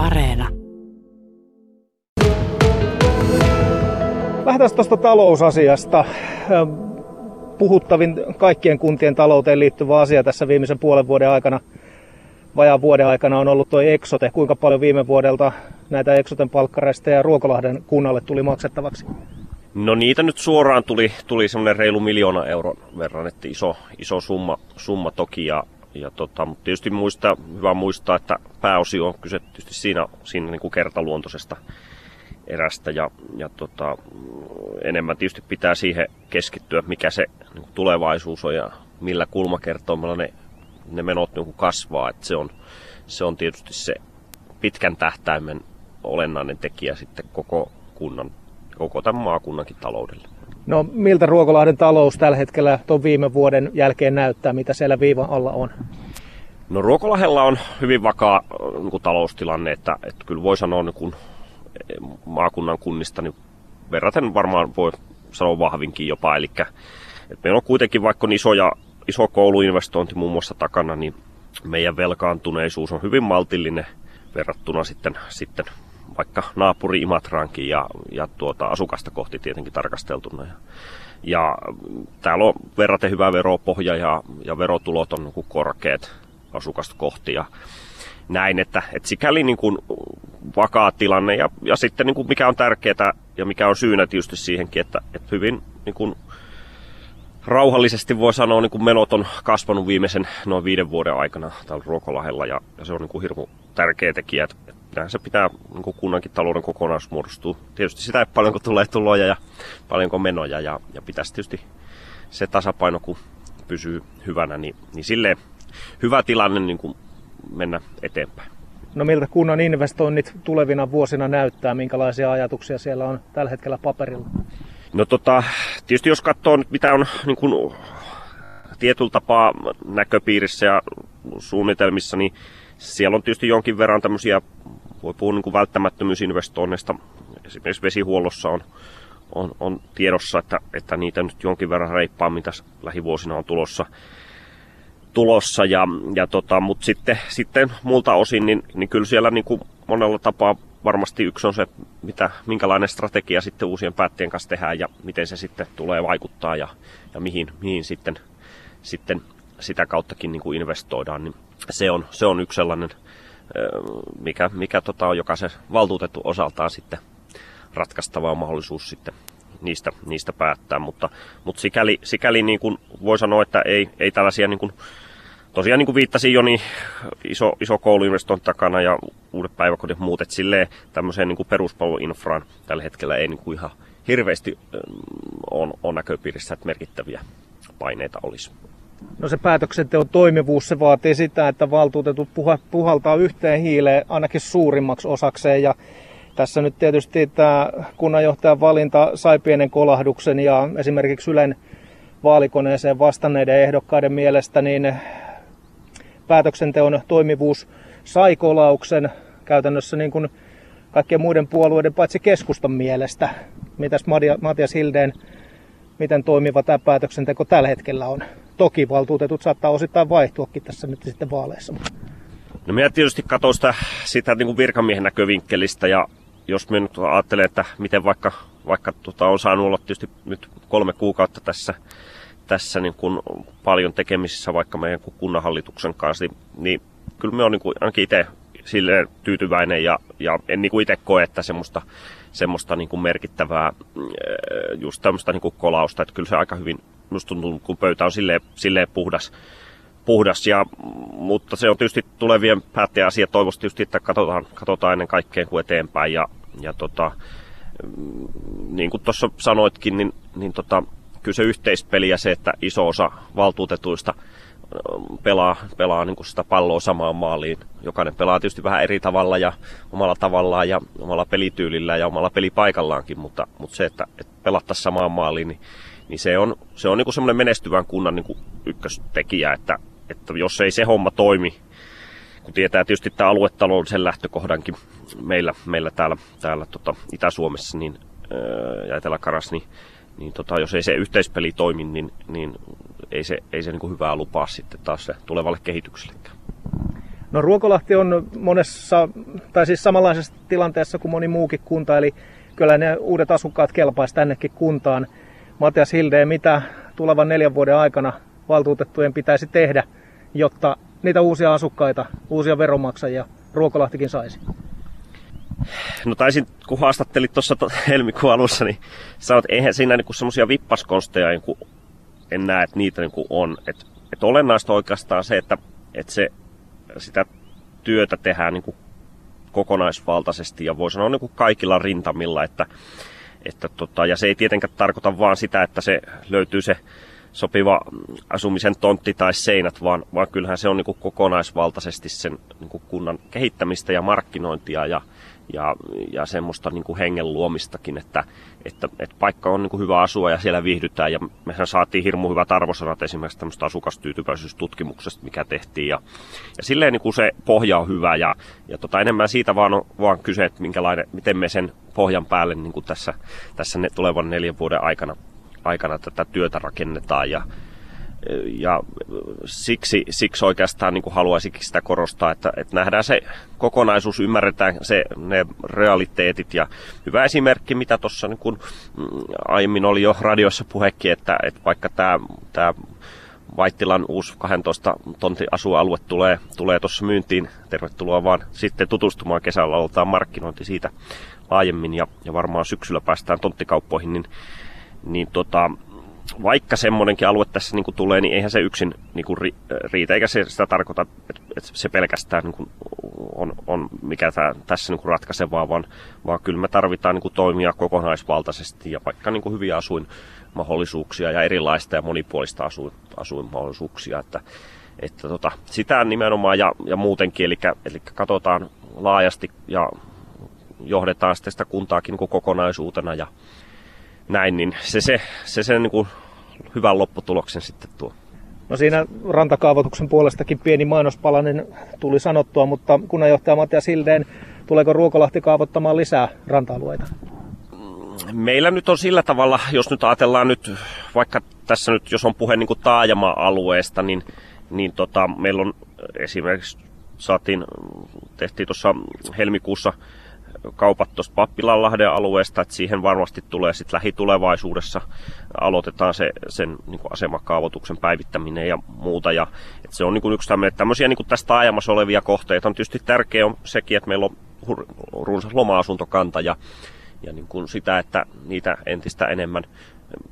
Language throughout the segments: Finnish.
Areena. Lähdetään tuosta talousasiasta. Puhuttavin kaikkien kuntien talouteen liittyvä asia tässä viimeisen puolen vuoden aikana, vajaan vuoden aikana on ollut tuo Exote. Kuinka paljon viime vuodelta näitä Exoten palkkareista Ruokolahden kunnalle tuli maksettavaksi? No niitä nyt suoraan tuli, tuli semmoinen reilu miljoona euron verran, että iso, iso summa, summa toki. Ja, ja tota, mutta tietysti muista, hyvä muistaa, että pääosi on kyse tietysti siinä, siinä niin kuin kertaluontoisesta erästä ja, ja tota, enemmän tietysti pitää siihen keskittyä, mikä se niin kuin tulevaisuus on ja millä kulmakertoimella ne, ne menot niin kuin kasvaa. että se, on, se on tietysti se pitkän tähtäimen olennainen tekijä sitten koko kunnan, koko tämän maakunnankin taloudelle. No miltä Ruokolahden talous tällä hetkellä tuon viime vuoden jälkeen näyttää, mitä siellä viivan alla on? No Ruokolahella on hyvin vakaa niin kuin taloustilanne, että, että kyllä voi sanoa niin kuin maakunnan kunnista niin verraten varmaan voi sanoa vahvinkin jopa. Eli että meillä on kuitenkin vaikka on iso, ja, iso kouluinvestointi muun muassa takana, niin meidän velkaantuneisuus on hyvin maltillinen verrattuna sitten, sitten vaikka naapuri Imatraankin ja, ja tuota, asukasta kohti tietenkin tarkasteltuna. Ja, ja täällä on verraten hyvä veropohja ja, ja verotulot on niin korkeat asukasta kohti. Ja näin, että, että sikäli niin kuin vakaa tilanne ja, ja sitten niin kuin mikä on tärkeää ja mikä on syynä tietysti siihenkin, että, että hyvin niin kuin rauhallisesti voi sanoa, niin kuin menot on kasvanut viimeisen noin viiden vuoden aikana täällä Ruokolahella ja, ja se on niin kuin hirmu tärkeä tekijä, että, että se pitää niin kunnankin talouden kokonaisuus muodostuu. Tietysti sitä, että paljonko tulee tuloja ja paljonko menoja ja, ja pitäisi tietysti se tasapaino, kun pysyy hyvänä, niin, niin silleen hyvä tilanne niin kuin mennä eteenpäin. No miltä kunnan investoinnit tulevina vuosina näyttää, minkälaisia ajatuksia siellä on tällä hetkellä paperilla? No tota, tietysti jos katsoo nyt mitä on niin kuin, tietyllä tapaa näköpiirissä ja suunnitelmissa, niin siellä on tietysti jonkin verran tämmöisiä, voi puhua niin välttämättömyysinvestoinneista, esimerkiksi vesihuollossa on, on, on tiedossa, että, että niitä nyt jonkin verran reippaa, mitä lähivuosina on tulossa tulossa. Ja, ja tota, Mutta sitten, sitten muulta osin, niin, niin kyllä siellä niin kuin monella tapaa varmasti yksi on se, mitä, minkälainen strategia sitten uusien päättäjien kanssa tehdään ja miten se sitten tulee vaikuttaa ja, ja mihin, mihin sitten, sitten sitä kauttakin niin kuin investoidaan. Niin se, on, se on yksi sellainen, mikä, mikä tota on jokaisen valtuutettu osaltaan sitten ratkaistava mahdollisuus sitten niistä, niistä päättää, mutta, mutta sikäli, sikäli niin kuin voi sanoa, että ei, ei tällaisia niin kuin, tosiaan niin kuin viittasin jo, niin iso, iso kouluinvestointi takana ja uudet päiväkodit muut, että silleen tämmöiseen niin kuin peruspalveluinfraan tällä hetkellä ei niin kuin ihan hirveästi on, on näköpiirissä, että merkittäviä paineita olisi. No se päätöksenteon toimivuus, se vaatii sitä, että valtuutetut puhaltaa yhteen hiileen ainakin suurimmaksi osakseen ja tässä nyt tietysti tämä kunnanjohtajan valinta sai pienen kolahduksen ja esimerkiksi Ylen vaalikoneeseen vastanneiden ehdokkaiden mielestä niin päätöksenteon toimivuus sai kolauksen käytännössä niin kuin kaikkien muiden puolueiden paitsi keskustan mielestä. Mitäs Matias Hildeen, miten toimiva tämä päätöksenteko tällä hetkellä on? Toki valtuutetut saattaa osittain vaihtuakin tässä nyt sitten vaaleissa. No minä tietysti katson sitä, sitä niin kuin virkamiehen näkövinkkelistä ja jos me nyt ajattelee, että miten vaikka, vaikka tota, on saanut olla tietysti nyt kolme kuukautta tässä, tässä niin kuin paljon tekemisissä vaikka meidän kunnanhallituksen kanssa, niin, niin kyllä me on niin kuin ainakin itse silleen tyytyväinen ja, ja en niin kuin itse koe, että semmoista, semmoista niin kuin merkittävää just tämmöistä niin kuin kolausta, että kyllä se aika hyvin musta tuntuu, kun pöytä on silleen, silleen puhdas, puhdas. Ja, mutta se on tietysti tulevien päättäjän asia. Toivoisi tietysti, että katsotaan, katsotaan ennen kaikkea kuin eteenpäin. Ja, ja tota, mm, niin kuin tuossa sanoitkin, niin, niin tota, kyllä se yhteispeli ja se, että iso osa valtuutetuista mm, pelaa, pelaa niin kuin sitä palloa samaan maaliin. Jokainen pelaa tietysti vähän eri tavalla ja omalla tavallaan ja omalla pelityylillä ja omalla pelipaikallaankin, mutta, mutta se, että, että pelattaisiin samaan maaliin, niin, niin se on, se on niin kuin semmoinen menestyvän kunnan niin ykköstekijä, että, että jos ei se homma toimi, kun tietää tietysti tämä aluetaloudellisen lähtökohdankin meillä, meillä täällä, täällä tota Itä-Suomessa niin, ja Etelä-Karas, niin, niin tota, jos ei se yhteispeli toimi, niin, niin ei se, ei se niin kuin hyvää lupaa sitten taas se tulevalle kehityksellekään. No Ruokolahti on monessa, tai siis samanlaisessa tilanteessa kuin moni muukin kunta, eli kyllä ne uudet asukkaat kelpaisi tännekin kuntaan. Matias Hilde, mitä tulevan neljän vuoden aikana valtuutettujen pitäisi tehdä, jotta niitä uusia asukkaita, uusia veronmaksajia Ruokolahtikin saisi? No taisin, kun haastattelit tuossa helmikuun alussa, niin sanoit, että eihän siinä niinku semmoisia vippaskonsteja niinku, en näe, että niitä niinku on. Et, et olennaista oikeastaan se, että et se, sitä työtä tehdään niinku kokonaisvaltaisesti ja voi sanoa niinku kaikilla rintamilla, että, että tota, ja se ei tietenkään tarkoita vaan sitä, että se löytyy se sopiva asumisen tontti tai seinät, vaan, vaan kyllähän se on niin kokonaisvaltaisesti sen niin kunnan kehittämistä ja markkinointia ja, ja, ja semmoista niin kuin hengen luomistakin, että, että, että paikka on niin kuin hyvä asua ja siellä viihdytään. Ja mehän saatiin hirmu hyvät arvosanat esimerkiksi tämmöistä asukastyytyväisyystutkimuksesta, mikä tehtiin. Ja, ja silleen niin kuin se pohja on hyvä ja, ja tota, enemmän siitä vaan on vaan kyse, että minkälainen, miten me sen pohjan päälle niin kuin tässä, tässä ne tulevan neljän vuoden aikana, aikana tätä työtä rakennetaan. Ja, ja siksi, siksi oikeastaan niin kuin haluaisinkin sitä korostaa, että, että nähdään se kokonaisuus, ymmärretään se, ne realiteetit ja hyvä esimerkki, mitä tuossa niin kuin mm, aiemmin oli jo radiossa puhekin, että, että vaikka tämä, tämä Vaittilan uusi 12 tontin asualue tulee, tulee myyntiin. Tervetuloa vaan sitten tutustumaan kesällä, aloitetaan markkinointi siitä laajemmin ja, ja varmaan syksyllä päästään tonttikauppoihin, niin, niin tota, vaikka semmoinenkin alue tässä niin kuin tulee, niin eihän se yksin niin kuin riitä, eikä se sitä tarkoita, että, se pelkästään niin kuin on, on mikä tämä, tässä niin kuin ratkaisevaa, vaan, vaan kyllä me tarvitaan niin kuin toimia kokonaisvaltaisesti ja vaikka niin kuin hyviä asuinmahdollisuuksia ja erilaista ja monipuolista asuin, asuinmahdollisuuksia, että, että tota, sitä nimenomaan ja, ja muutenkin, eli, eli katsotaan laajasti ja johdetaan sitten sitä kuntaakin niin kokonaisuutena ja, näin, niin se, se, se sen niin kuin hyvän lopputuloksen sitten tuo. No siinä rantakaavoituksen puolestakin pieni mainospalanen tuli sanottua, mutta kunnanjohtaja Matias Hildeen, tuleeko Ruokolahti kaavoittamaan lisää ranta-alueita? Meillä nyt on sillä tavalla, jos nyt ajatellaan nyt, vaikka tässä nyt, jos on puhe niin kuin taajama-alueesta, niin, niin tota, meillä on esimerkiksi saatiin, tehtiin tuossa helmikuussa kaupat tuosta Pappilanlahden alueesta, että siihen varmasti tulee sitten lähitulevaisuudessa, aloitetaan se, sen niin asemakaavoituksen päivittäminen ja muuta. Ja, että se on niin kuin yksi tämmöinen, tämmöisiä niin kuin tästä ajamassa olevia kohteita. On tietysti tärkeää on sekin, että meillä on runsas loma-asuntokanta ja, ja niin kuin sitä, että niitä entistä enemmän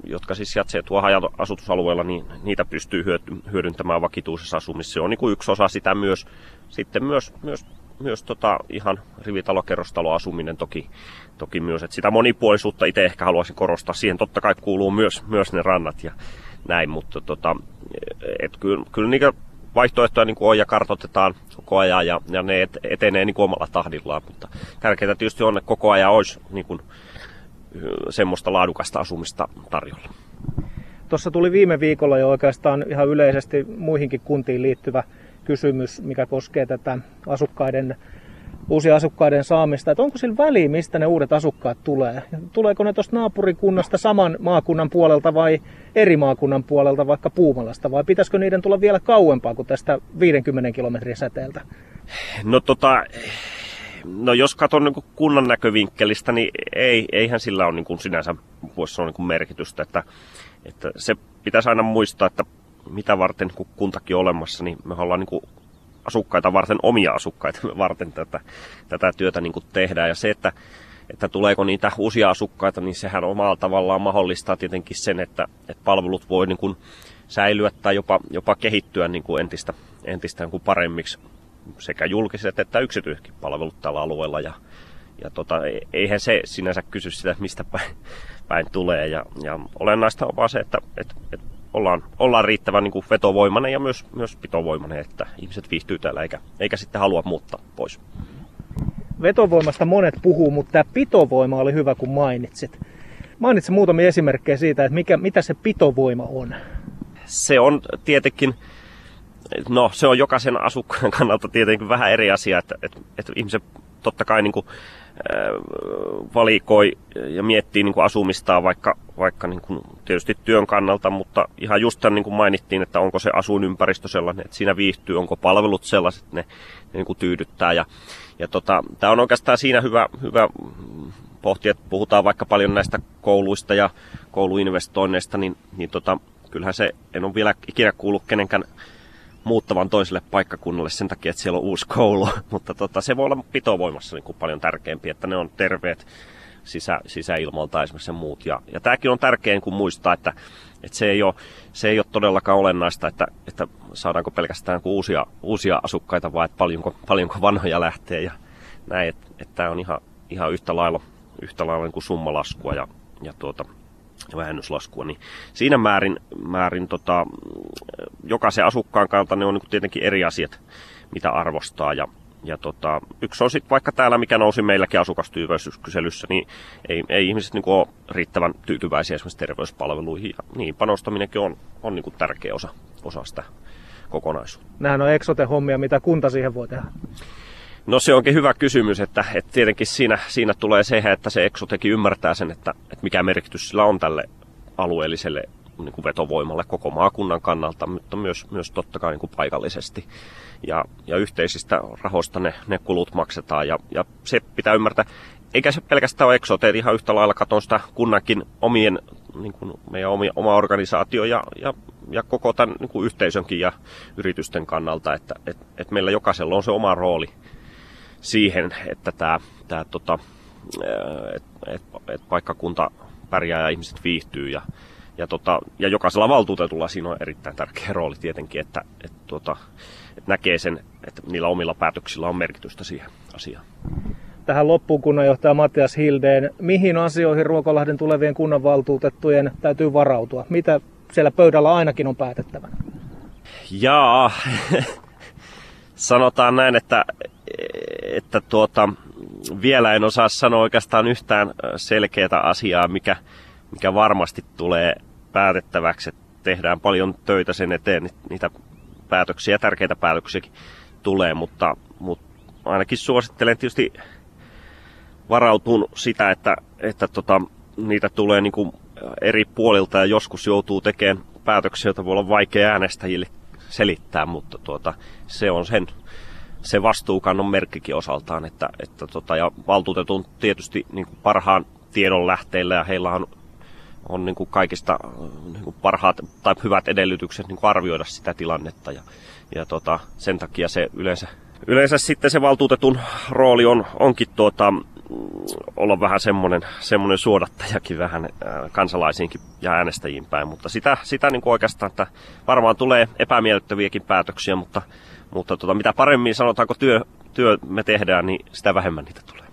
jotka siis jatsee tuohon asutusalueella, niin niitä pystyy hyödyntämään vakituisessa asumisessa. Se on niin kuin yksi osa sitä myös. Sitten myös, myös myös tota ihan rivitalokerrostaloasuminen toki, toki myös. Et sitä monipuolisuutta itse ehkä haluaisin korostaa. Siihen totta kai kuuluu myös, myös ne rannat ja näin, mutta tota, et kyllä, kyllä niitä vaihtoehtoja niin on ja kartoitetaan koko ajan ja, ja ne et, etenee niin omalla tahdillaan, mutta tärkeää tietysti on, että koko ajan olisi niin kuin, semmoista laadukasta asumista tarjolla. Tuossa tuli viime viikolla jo oikeastaan ihan yleisesti muihinkin kuntiin liittyvä kysymys, mikä koskee tätä asukkaiden, uusia asukkaiden saamista. Että onko sillä väliä, mistä ne uudet asukkaat tulee? Tuleeko ne tuosta naapurikunnasta saman maakunnan puolelta vai eri maakunnan puolelta, vaikka Puumalasta? Vai pitäisikö niiden tulla vielä kauempaa kuin tästä 50 kilometrin säteeltä? No tota, No jos katson niin kunnan näkövinkkelistä, niin ei, eihän sillä ole niin kuin sinänsä voisi sanoa niin merkitystä. Että, että se pitäisi aina muistaa, että mitä varten, kun kuntakin on olemassa, niin me ollaan niin asukkaita varten, omia asukkaita varten tätä, tätä työtä niin tehdään. Ja se, että, että tuleeko niitä uusia asukkaita, niin sehän omalla tavallaan mahdollistaa tietenkin sen, että, että palvelut voi niin kuin säilyä tai jopa, jopa kehittyä niin kuin entistä, entistä niin kuin paremmiksi sekä julkiset että yksityisetkin palvelut tällä alueella. Ja, ja tota, eihän se sinänsä kysy sitä, mistä päin, päin tulee. Ja, ja olennaista on vaan se, että, että, että ollaan, ollaan riittävän niin kuin vetovoimainen ja myös, myös pitovoimainen, että ihmiset viihtyy täällä eikä, eikä sitten halua muuttaa pois. Vetovoimasta monet puhuu, mutta tämä pitovoima oli hyvä, kun mainitsit. Mainitsin muutamia esimerkkejä siitä, että mikä, mitä se pitovoima on. Se on tietenkin, no se on jokaisen asukkaan kannalta tietenkin vähän eri asia, että, että, että ihmiset totta kai niin kuin, valikoi ja miettii niin kuin asumistaan vaikka, vaikka niin kuin tietysti työn kannalta, mutta ihan just tämän niin kuin mainittiin, että onko se asuinympäristö sellainen, että siinä viihtyy, onko palvelut sellaiset, että ne, ne niin kuin tyydyttää. Ja, ja tota, tämä on oikeastaan siinä hyvä, hyvä pohtia, että puhutaan vaikka paljon näistä kouluista ja kouluinvestoinneista, niin, niin tota, kyllähän se, en ole vielä ikinä kuullut kenenkään muuttavan toiselle paikkakunnalle sen takia, että siellä on uusi koulu. Mutta tota, se voi olla pitovoimassa niin kuin paljon tärkeämpi, että ne on terveet sisä, sisäilmalta esimerkiksi muut. Ja, ja tämäkin on tärkein, kun muistaa, että, että se, ei ole, se ei ole todellakaan olennaista, että, että saadaanko pelkästään uusia, uusia asukkaita, vaan että paljonko, paljonko vanhoja lähtee ja näin. Että, että tämä on ihan, ihan yhtä lailla, yhtä lailla niin kuin summalaskua ja, ja tuota, vähennyslaskua, niin siinä määrin, määrin tota, jokaisen asukkaan kannalta ne on niin tietenkin eri asiat, mitä arvostaa. Ja, ja tota, yksi on sitten vaikka täällä, mikä nousi meilläkin asukastyytyväisyyskyselyssä, niin ei, ei ihmiset niin ole riittävän tyytyväisiä esimerkiksi terveyspalveluihin. Ja niin panostaminenkin on, on niin tärkeä osa, osa sitä kokonaisuutta. Nämähän on eksote-hommia, mitä kunta siihen voi tehdä. No se onkin hyvä kysymys, että, että tietenkin siinä, siinä tulee se, että se Exotekin ymmärtää sen, että, että mikä merkitys sillä on tälle alueelliselle niin kuin vetovoimalle koko maakunnan kannalta, mutta myös, myös totta kai niin kuin paikallisesti. Ja, ja yhteisistä rahoista ne, ne kulut maksetaan ja, ja se pitää ymmärtää. Eikä se pelkästään ole Exote, ihan yhtä lailla katon sitä kunnankin omien, niin kuin meidän omia, oma organisaatio ja, ja, ja koko tämän niin kuin yhteisönkin ja yritysten kannalta, että et, et meillä jokaisella on se oma rooli siihen, että tämä, tämä tota, et, et, et paikkakunta pärjää ja ihmiset viihtyy. Ja, ja, tota, ja jokaisella valtuutetulla siinä on erittäin tärkeä rooli tietenkin, että, et, tota, et näkee sen, että niillä omilla päätöksillä on merkitystä siihen asiaan. Tähän loppuun kunnanjohtaja Matias Hildeen, mihin asioihin Ruokolahden tulevien kunnanvaltuutettujen täytyy varautua? Mitä siellä pöydällä ainakin on päätettävänä? Jaa, sanotaan näin, että että tuota, vielä en osaa sanoa oikeastaan yhtään selkeää asiaa, mikä, mikä varmasti tulee päätettäväksi. Että tehdään paljon töitä sen eteen, niitä päätöksiä, tärkeitä päätöksiäkin tulee, mutta, mutta ainakin suosittelen tietysti varautun sitä, että, että tota, niitä tulee niin kuin eri puolilta ja joskus joutuu tekemään päätöksiä, joita voi olla vaikea äänestäjille selittää, mutta tuota, se on sen se vastuukannon merkkikin osaltaan, että, että tota, ja valtuutetun tietysti niin kuin parhaan tiedon lähteillä ja heillä on, on niin kuin kaikista niin kuin parhaat tai hyvät edellytykset niin kuin arvioida sitä tilannetta ja, ja tota, sen takia se yleensä, yleensä sitten se valtuutetun rooli on, onkin tuota, olla vähän semmoinen, semmoinen suodattajakin vähän kansalaisiinkin ja äänestäjiin päin, mutta sitä, sitä niin kuin oikeastaan, että varmaan tulee epämiellyttäviäkin päätöksiä, mutta mutta tota, mitä paremmin sanotaanko työ, työ me tehdään, niin sitä vähemmän niitä tulee.